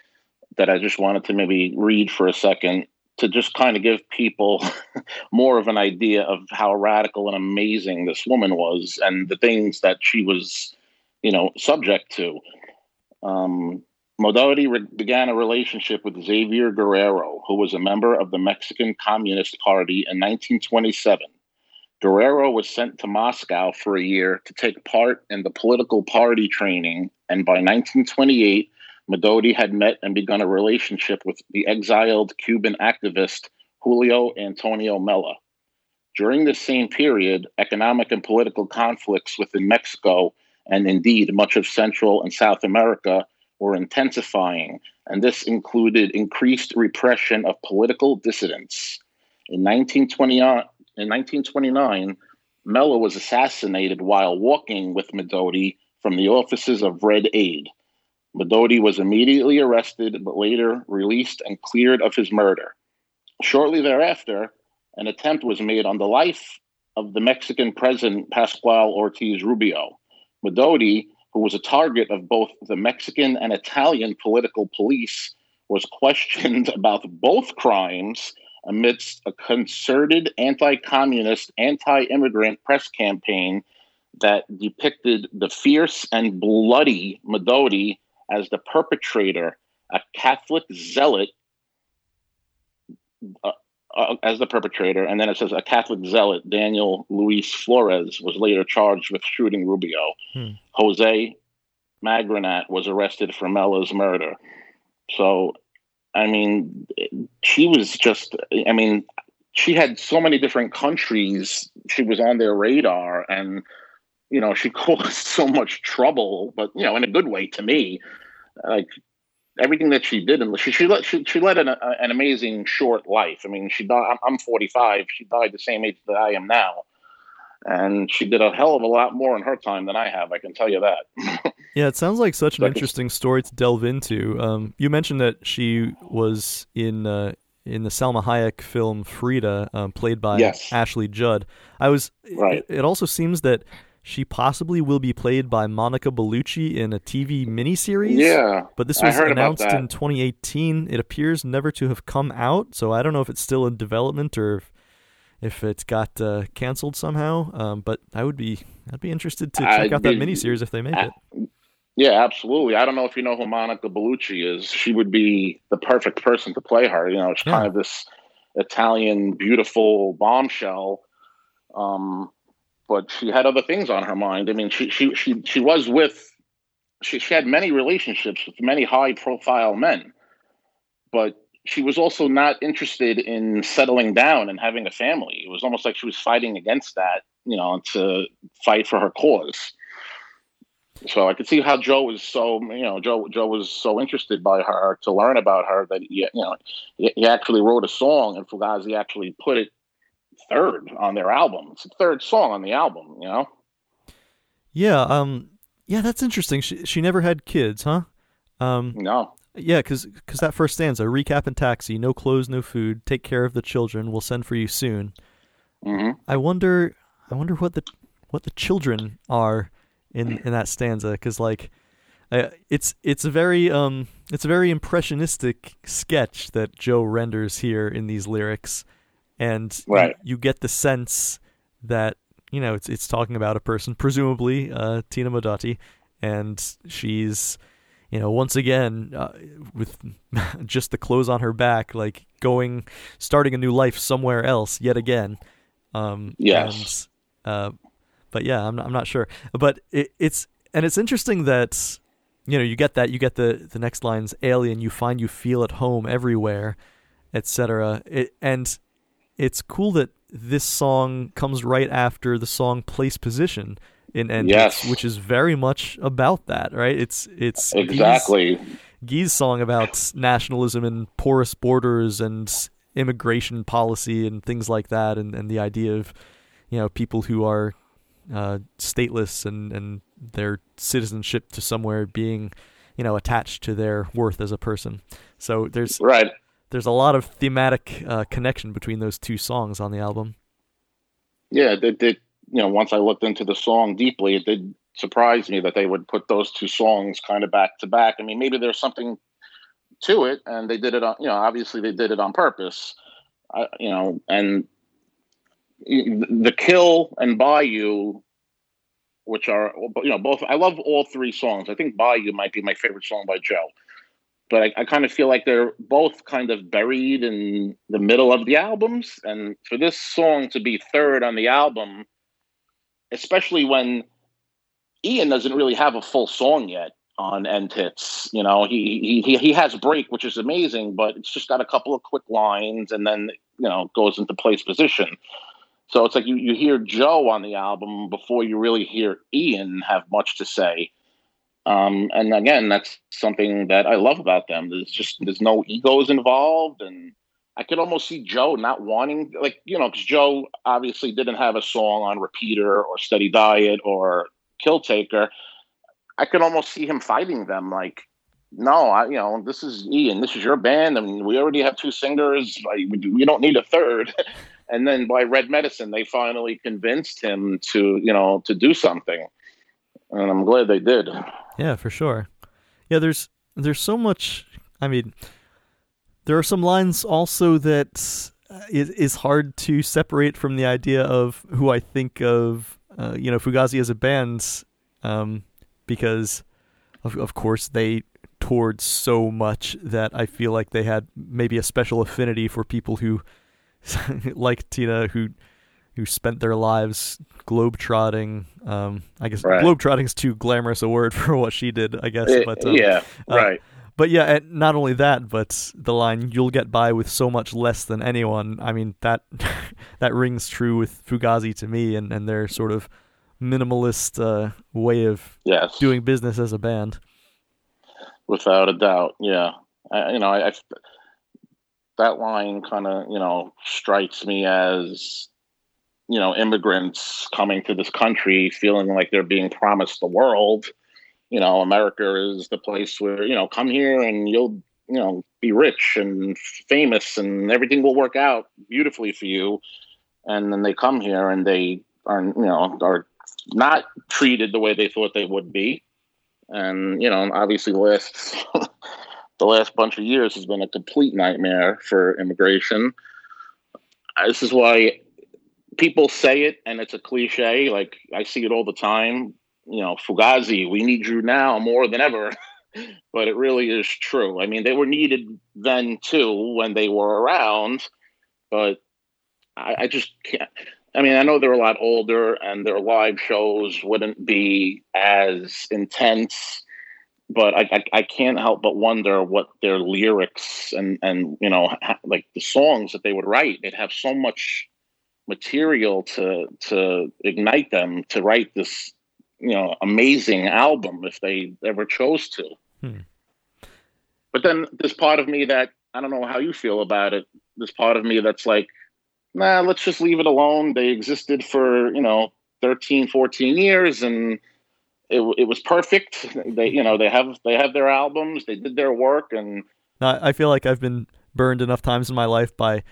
that I just wanted to maybe read for a second to just kind of give people more of an idea of how radical and amazing this woman was and the things that she was you know, subject to. Um, Modotti re- began a relationship with Xavier Guerrero, who was a member of the Mexican Communist Party in 1927. Guerrero was sent to Moscow for a year to take part in the political party training, and by 1928, Modotti had met and begun a relationship with the exiled Cuban activist Julio Antonio Mella. During this same period, economic and political conflicts within Mexico and indeed much of Central and South America were intensifying, and this included increased repression of political dissidents. In 1929, in 1929, Mella was assassinated while walking with Modotti from the offices of Red Aid. Modotti was immediately arrested but later released and cleared of his murder. Shortly thereafter, an attempt was made on the life of the Mexican president Pascual Ortiz Rubio. Modotti, who was a target of both the Mexican and Italian political police, was questioned about both crimes amidst a concerted anti communist, anti immigrant press campaign that depicted the fierce and bloody Modotti as the perpetrator, a Catholic zealot, uh, uh, as the perpetrator. And then it says a Catholic zealot, Daniel Luis Flores, was later charged with shooting Rubio. Hmm. Jose Magriñat was arrested for Mella's murder. So I mean, she was just, I mean, she had so many different countries. She was on their radar and, you know, she caused so much trouble, but, you know, in a good way to me. Like everything that she did, and she, she, she, she led an, an amazing short life. I mean, she died, I'm 45. She died the same age that I am now and she did a hell of a lot more in her time than I have. I can tell you that. yeah, it sounds like such an interesting story to delve into. Um, you mentioned that she was in uh, in the Salma Hayek film Frida, um, played by yes. Ashley Judd. I was. Right. It, it, also seems that she possibly will be played by Monica Bellucci in a TV miniseries. Yeah, but this was announced in 2018. It appears never to have come out, so I don't know if it's still in development or. If, if it got uh, canceled somehow. Um, but I would be I'd be interested to check out that miniseries if they make it. Yeah, absolutely. I don't know if you know who Monica Bellucci is. She would be the perfect person to play her. You know, it's yeah. kind of this Italian beautiful bombshell. Um, but she had other things on her mind. I mean, she she she she was with she, she had many relationships with many high profile men, but she was also not interested in settling down and having a family. It was almost like she was fighting against that, you know, to fight for her cause. So I could see how Joe was so, you know, Joe Joe was so interested by her to learn about her that he, you know, he actually wrote a song, and Fugazi actually put it third on their album. It's the third song on the album, you know. Yeah, um, yeah, that's interesting. She she never had kids, huh? Um, no. Yeah, because cause that first stanza, recap and taxi, no clothes, no food, take care of the children, we'll send for you soon. Mm-hmm. I wonder, I wonder what the what the children are in in that stanza, because like, uh, it's it's a very um it's a very impressionistic sketch that Joe renders here in these lyrics, and right. you, you get the sense that you know it's it's talking about a person, presumably uh, Tina Modotti, and she's you know, once again, uh, with just the clothes on her back, like going, starting a new life somewhere else yet again. Um, yes. And, uh, but yeah, I'm not, I'm not sure. But it, it's and it's interesting that you know you get that you get the the next lines alien you find you feel at home everywhere, etc. It, and it's cool that this song comes right after the song place position in Endless, yes. which is very much about that, right? It's it's exactly Guy's, Guy's song about nationalism and porous borders and immigration policy and things like that, and, and the idea of you know people who are uh, stateless and and their citizenship to somewhere being you know attached to their worth as a person. So there's right. There's a lot of thematic uh, connection between those two songs on the album. Yeah, they, they you know, once I looked into the song deeply, it did surprise me that they would put those two songs kind of back to back. I mean, maybe there's something to it, and they did it on, you know, obviously they did it on purpose, uh, you know, and the kill and bayou which are you know both. I love all three songs. I think "Bayou" might be my favorite song by Joe, but I, I kind of feel like they're both kind of buried in the middle of the albums. And for this song to be third on the album, especially when Ian doesn't really have a full song yet on end hits. You know, he he he has break, which is amazing, but it's just got a couple of quick lines and then you know goes into place position. So it's like you, you hear Joe on the album before you really hear Ian have much to say. Um, and again, that's something that I love about them. There's just there's no egos involved, and I could almost see Joe not wanting, like you know, because Joe obviously didn't have a song on Repeater or Steady Diet or Kill Taker. I could almost see him fighting them, like, no, I, you know, this is Ian, this is your band, I and mean, we already have two singers. Like, we don't need a third. and then by Red Medicine, they finally convinced him to, you know, to do something, and I'm glad they did. Yeah, for sure. Yeah, there's there's so much. I mean, there are some lines also that is is hard to separate from the idea of who I think of. Uh, you know, Fugazi as a band, um, because of of course they toured so much that I feel like they had maybe a special affinity for people who like Tina who who spent their lives globetrotting. Um, I guess right. globetrotting is too glamorous a word for what she did. I guess, it, but um, yeah, uh, right. But yeah, not only that, but the line "You'll get by with so much less than anyone." I mean that that rings true with Fugazi to me, and and their sort of minimalist uh, way of yes. doing business as a band. Without a doubt, yeah. I, you know, I, I that line kind of you know strikes me as you know immigrants coming to this country feeling like they're being promised the world you know america is the place where you know come here and you'll you know be rich and famous and everything will work out beautifully for you. And then they come here and they are you know are not treated the way they thought they would be. And you know obviously the last the last bunch of years has been a complete nightmare for immigration. Uh, this is why people say it and it's a cliche. Like I see it all the time. You know, Fugazi, we need you now more than ever. but it really is true. I mean, they were needed then too when they were around, but I, I just can't. I mean, I know they're a lot older and their live shows wouldn't be as intense, but I, I, I can't help but wonder what their lyrics and, and, you know, like the songs that they would write, they'd have so much material to to ignite them to write this you know amazing album if they ever chose to. Hmm. but then there's part of me that i don't know how you feel about it there's part of me that's like nah let's just leave it alone. They existed for you know 13 14 years and it, it was perfect. They you know they have they have their albums they did their work and i feel like i've been burned enough times in my life by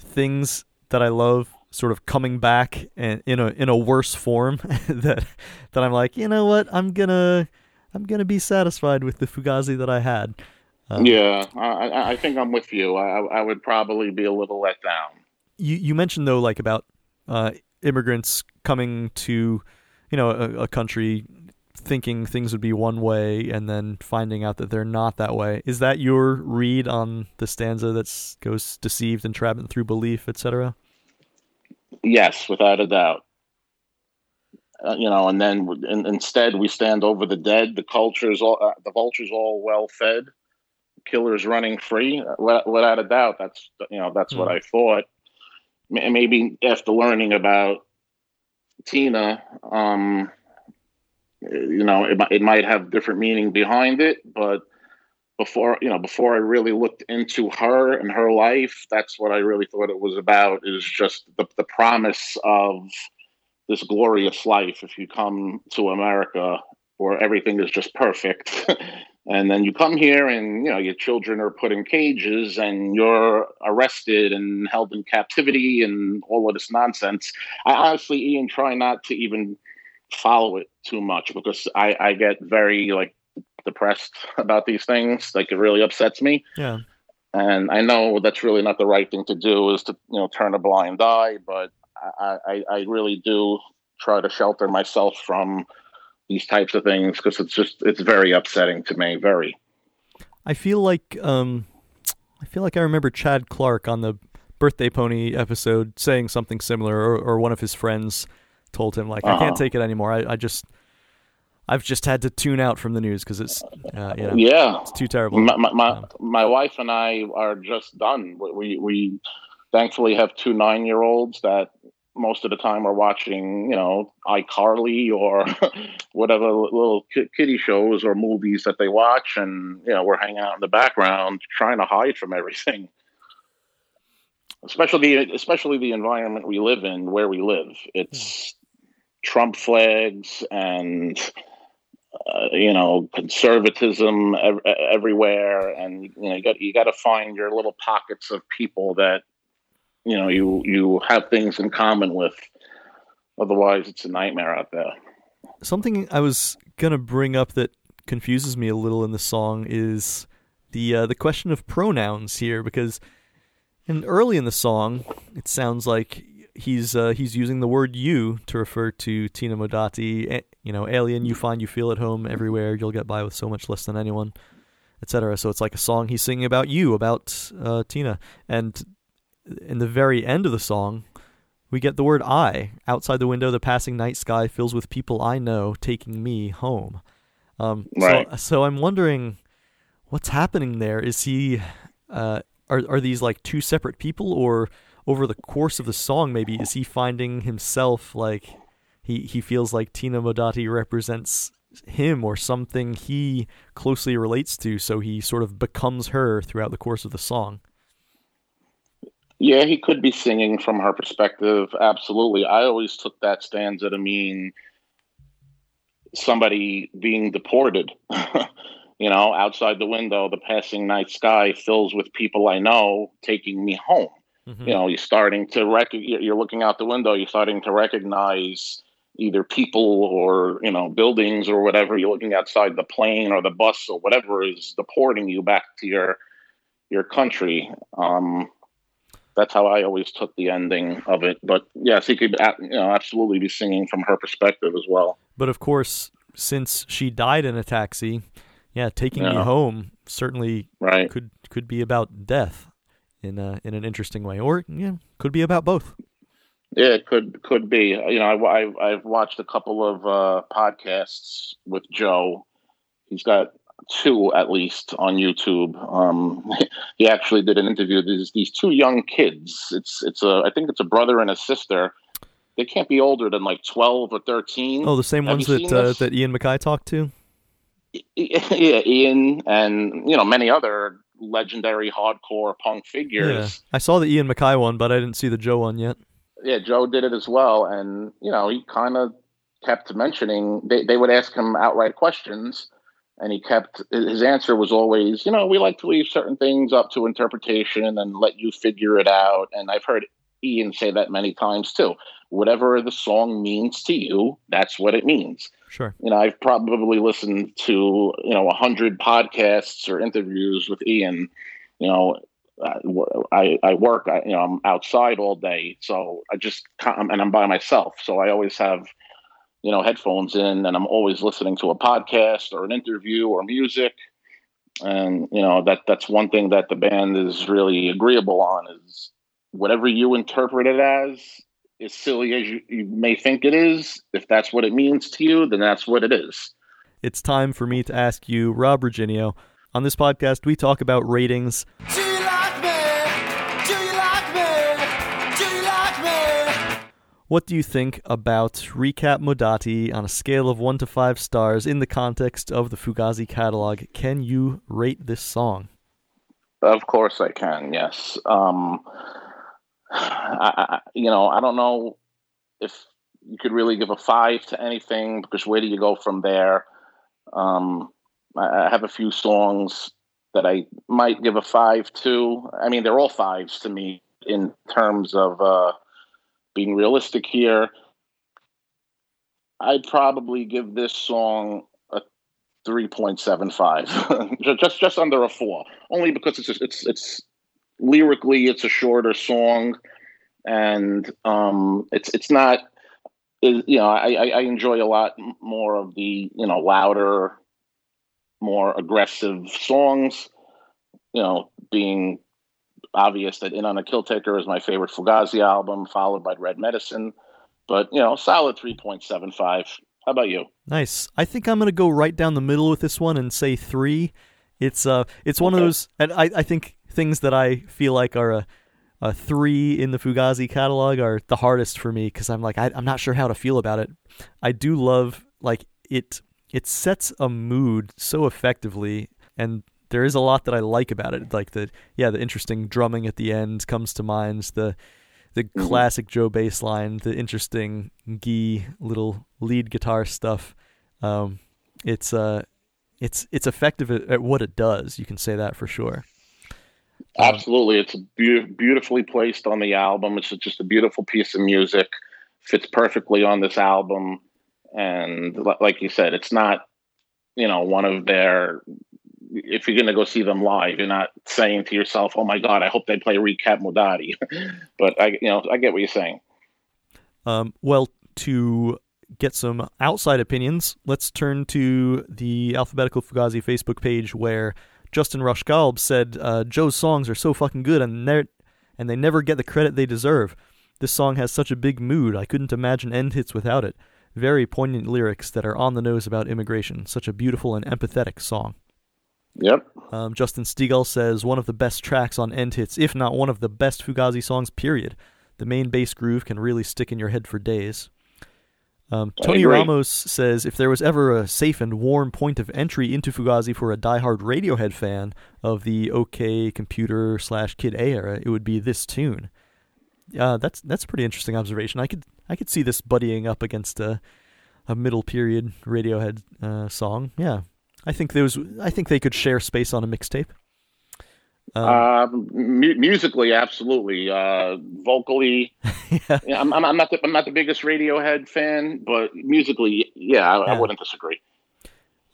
things that i love sort of coming back in, in a in a worse form that that I'm like, you know what, I'm gonna I'm gonna be satisfied with the Fugazi that I had. Um, yeah, I, I think I'm with you. I, I would probably be a little let down. You you mentioned though, like about uh, immigrants coming to, you know, a, a country thinking things would be one way and then finding out that they're not that way. Is that your read on the stanza that goes deceived, entrapment through belief, etc.? Yes, without a doubt. Uh, you know, and then in, instead we stand over the dead. The culture's all uh, the vultures all well fed. Killers running free. Uh, without a doubt, that's you know that's mm. what hmm. I thought. Maybe after learning about Tina, um, you know, it, it might have different meaning behind it, but before you know before i really looked into her and her life that's what i really thought it was about is just the, the promise of this glorious life. If you come to america where everything is just perfect and then you come here and you know your children are put in cages and you're arrested and held in captivity and all of this nonsense. I honestly ian try not to even follow it too much because i i get very like depressed about these things. Like it really upsets me. Yeah. And I know that's really not the right thing to do is to, you know, turn a blind eye, but I, I, I really do try to shelter myself from these types of things because it's just it's very upsetting to me. Very. I feel like um, I feel like I remember Chad Clark on the Birthday Pony episode saying something similar, or, or one of his friends told him like, "I can't Uh-huh. take it anymore. I, I just, I've just had to tune out from the news because it's, uh, you know, Yeah. it's too terrible." My, my, my, Um, my wife and I are just done. We, we, thankfully have two nine year olds that most of the time are watching, you know, iCarly or whatever little ki- kiddie shows or movies that they watch. And, you know, we're hanging out in the background trying to hide from everything. Especially, especially the environment we live in, where we live. It's Trump flags and uh, you know conservatism ev- everywhere. And you know you got you got to find your little pockets of people that you know you you have things in common with. Otherwise it's a nightmare out there. Something I was gonna bring up that confuses me a little in the song is the uh, the question of pronouns here because in early in the song it sounds like he's uh, he's using the word you to refer to Tina Modotti. You know, alien, you find you feel at home everywhere. You'll get by with so much less than anyone, etc. So it's like a song he's singing about you, about uh, Tina. And in the very end of the song, we get the word I. Outside the window, the passing night sky fills with people I know, taking me home. Um, Right. So, so I'm wondering what's happening there. Is he? Uh, are are these like two separate people, or over the course of the song, maybe is he finding himself like he he feels like Tina Modotti represents him or something he closely relates to, so he sort of becomes her throughout the course of the song. yeah he could be singing from her perspective. Absolutely. I always took that stanza to mean somebody being deported. You know outside the window the passing night sky fills with people i know taking me home Mhm. you know you're starting to rec- you're looking out the window you're starting to recognize either people or you know buildings or whatever. You're looking outside the plane or the bus or whatever is deporting you back to your your country. Um that's how i always took the ending of it. But yes he could you know absolutely be singing from her perspective as well. But of course, since she died in a taxi, yeah, taking me Yeah. home certainly right. could could be about death in a, in an interesting way, or yeah, could be about both. Yeah, it could could be. You know, I, I've I've watched a couple of uh, podcasts with Joe. He's got two at least on YouTube. Um, he actually did an interview. These these two young kids. It's it's a I think it's a brother and a sister. They can't be older than like twelve or thirteen. Oh, the same Have ones that uh, that Ian MacKaye talked to. yeah, Ian and you know many other legendary hardcore punk Yeah, figures. I saw the Ian MacKaye one, but I didn't see the Joe one yet. yeah, Joe did it as well, and you know he kind of kept mentioning they they would ask him outright questions, and he kept his answer was always, you know, we like to leave certain things up to interpretation and let you figure it out. And I've heard Ian say that many times too. Whatever the song means to you, that's what it means Sure. you know, I've probably listened to you know a hundred podcasts or interviews with Ian. You know, I I work. I, you know, I'm outside all day, so I just and I'm by myself, so I always have you know headphones in, and I'm always listening to a podcast or an interview or music. And you know that that's one thing that the band is really agreeable on is whatever you interpret it as as silly as you, you may think it is, if that's what it means to you, then that's what it is. It's time for me to ask you, Rob Riginio. On this podcast, we talk about ratings. Do you like me? Do you like me? Do you like me? What do you think about Recap Modotti on a scale of 1 to 5 stars in the context of the Fugazi catalog? Can you rate this song? Of course, I can. Yes. Um, I, I, you know, I don't know if you could really give a five to anything because where do you go from there? Um, I, I have a few songs that I might give a five to. I mean, they're all fives to me in terms of uh, being realistic here. I'd probably give this song a 3.75 just just under a 4 only because it's it's it's lyrically it's a shorter song and um it's it's not you know I, I I enjoy a lot more of the you know louder, more aggressive songs. You know, being obvious that In on a Kill Taker is my favorite Fugazi album, followed by Red Medicine. But you know, solid three point seven five. How about you? Nice. I think I'm gonna go right down the middle with this one and say three. It's uh, it's one of those, and I I think things that I feel like are a a three in the Fugazi catalog are the hardest for me because I'm like I, I'm not sure how to feel about it. I do love like it. It sets a mood so effectively, and there is a lot that I like about it. Like the yeah, the interesting drumming at the end comes to mind. The the Mhm. classic Joe bass line, the interesting Guy little lead guitar stuff. Um, it's uh, it's it's effective at, at what it does. You can say that for sure. Absolutely, it's beau- beautifully placed on the album. It's just a beautiful piece of music. Fits perfectly on this album, and like you said, it's not you know one of their. If you're going to go see them live, you're not saying to yourself, "Oh my God, I hope they play Recap Modotti." but I, you know, I get what you're saying. Um, well, to get some outside opinions, let's turn to the Alphabetical Fugazi Facebook page where Justin Rushgalb said uh, Joe's songs are so fucking good and they and they never get the credit they deserve. This song has such a big mood. I couldn't imagine end hits without it. Very poignant lyrics that are on the nose about immigration. Such a beautiful and empathetic song. Yep. Um, Justin Stiegel says one of the best tracks on End Hits, if not one of the best Fugazi songs, period. The main bass groove can really stick in your head for days. Um, Tony. Ramos says if there was ever a safe and warm point of entry into Fugazi for a diehard Radiohead fan of the OK Computer slash Kid A era, it would be this tune. Uh, that's that's a pretty interesting observation. I could I could see this buddying up against a a middle period Radiohead uh, song. Yeah, I think those I think they could share space on a mixtape. Um, Um, mu- musically, absolutely. Uh, vocally, yeah, yeah, I'm, I'm, not the, I'm not the biggest Radiohead fan, but musically, yeah, I, Yeah. I wouldn't disagree.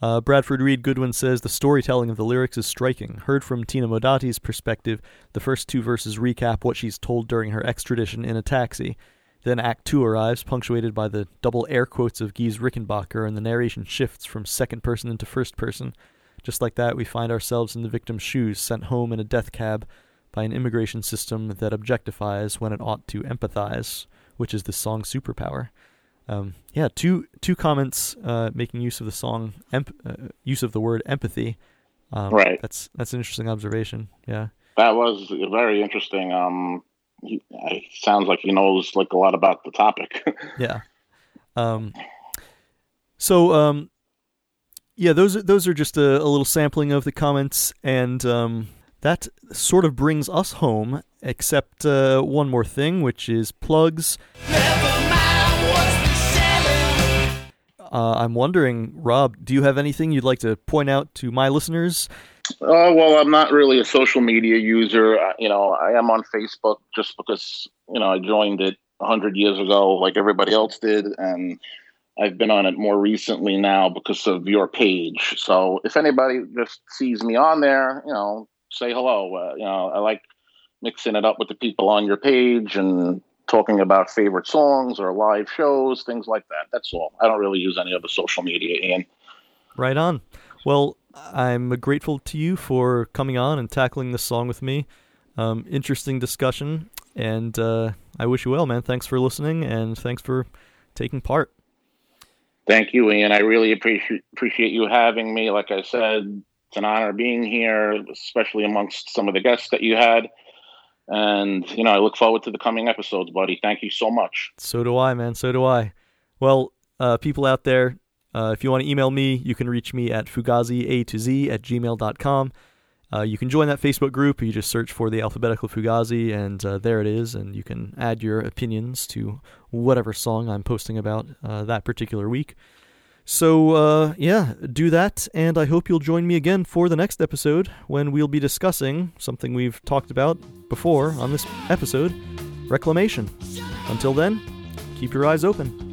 Uh, Bradford Reed Goodwin says the storytelling of the lyrics is striking. Heard from Tina Modotti's perspective, the first two verses recap what she's told during her extradition in a taxi. Then Act 2 arrives, punctuated by the double air quotes of Guy's Rickenbacker, and the narration shifts from second person into first person. Just like that, we find ourselves in the victim's shoes, sent home in a death cab by an immigration system that objectifies when it ought to empathize, which is the song's superpower. Um, yeah, two two comments uh, making use of the song, emp- uh, use of the word empathy. Um, Right. That's that's an interesting observation. Yeah. That was very interesting. Um, he, it sounds like he knows like a lot about the topic. Yeah. Um, so um, yeah, those are, those are just a, a little sampling of the comments, and um, that sort of brings us home. Except uh, one more thing, which is plugs. Uh, I'm wondering, Rob, do you have anything you'd like to point out to my listeners? Oh well, I'm not really a social media user. Uh, You know, I am on Facebook just because you know I joined it hundred years ago, like everybody else did, and I've been on it more recently now because of your page. So if anybody just sees me on there, you know, say hello. Uh, you know, I like mixing it up with the people on your page and talking about favorite songs or live shows, things like that. That's all. I don't really use any other social media, Ian. Right on. Well, I'm grateful to you for coming on and tackling this song with me. Um, interesting discussion, and uh, I wish you well, man. Thanks for listening, and thanks for taking part. Thank you, Ian. I really appreciate appreciate you having me. Like I said, it's an honor being here, especially amongst some of the guests that you had. And you know, I look forward to the coming episodes, buddy. Thank you so much. So do I, man. So do I. Well, uh, people out there, uh, if you want to email me, you can reach me at fugazi a to z at gmail.com. Uh, you can join that Facebook group. You just search for the alphabetical Fugazi, and uh, there it is. And you can add your opinions to whatever song I'm posting about uh, that particular week. So, uh, yeah, do that. And I hope you'll join me again for the next episode when we'll be discussing something we've talked about before on this episode reclamation. Until then, keep your eyes open.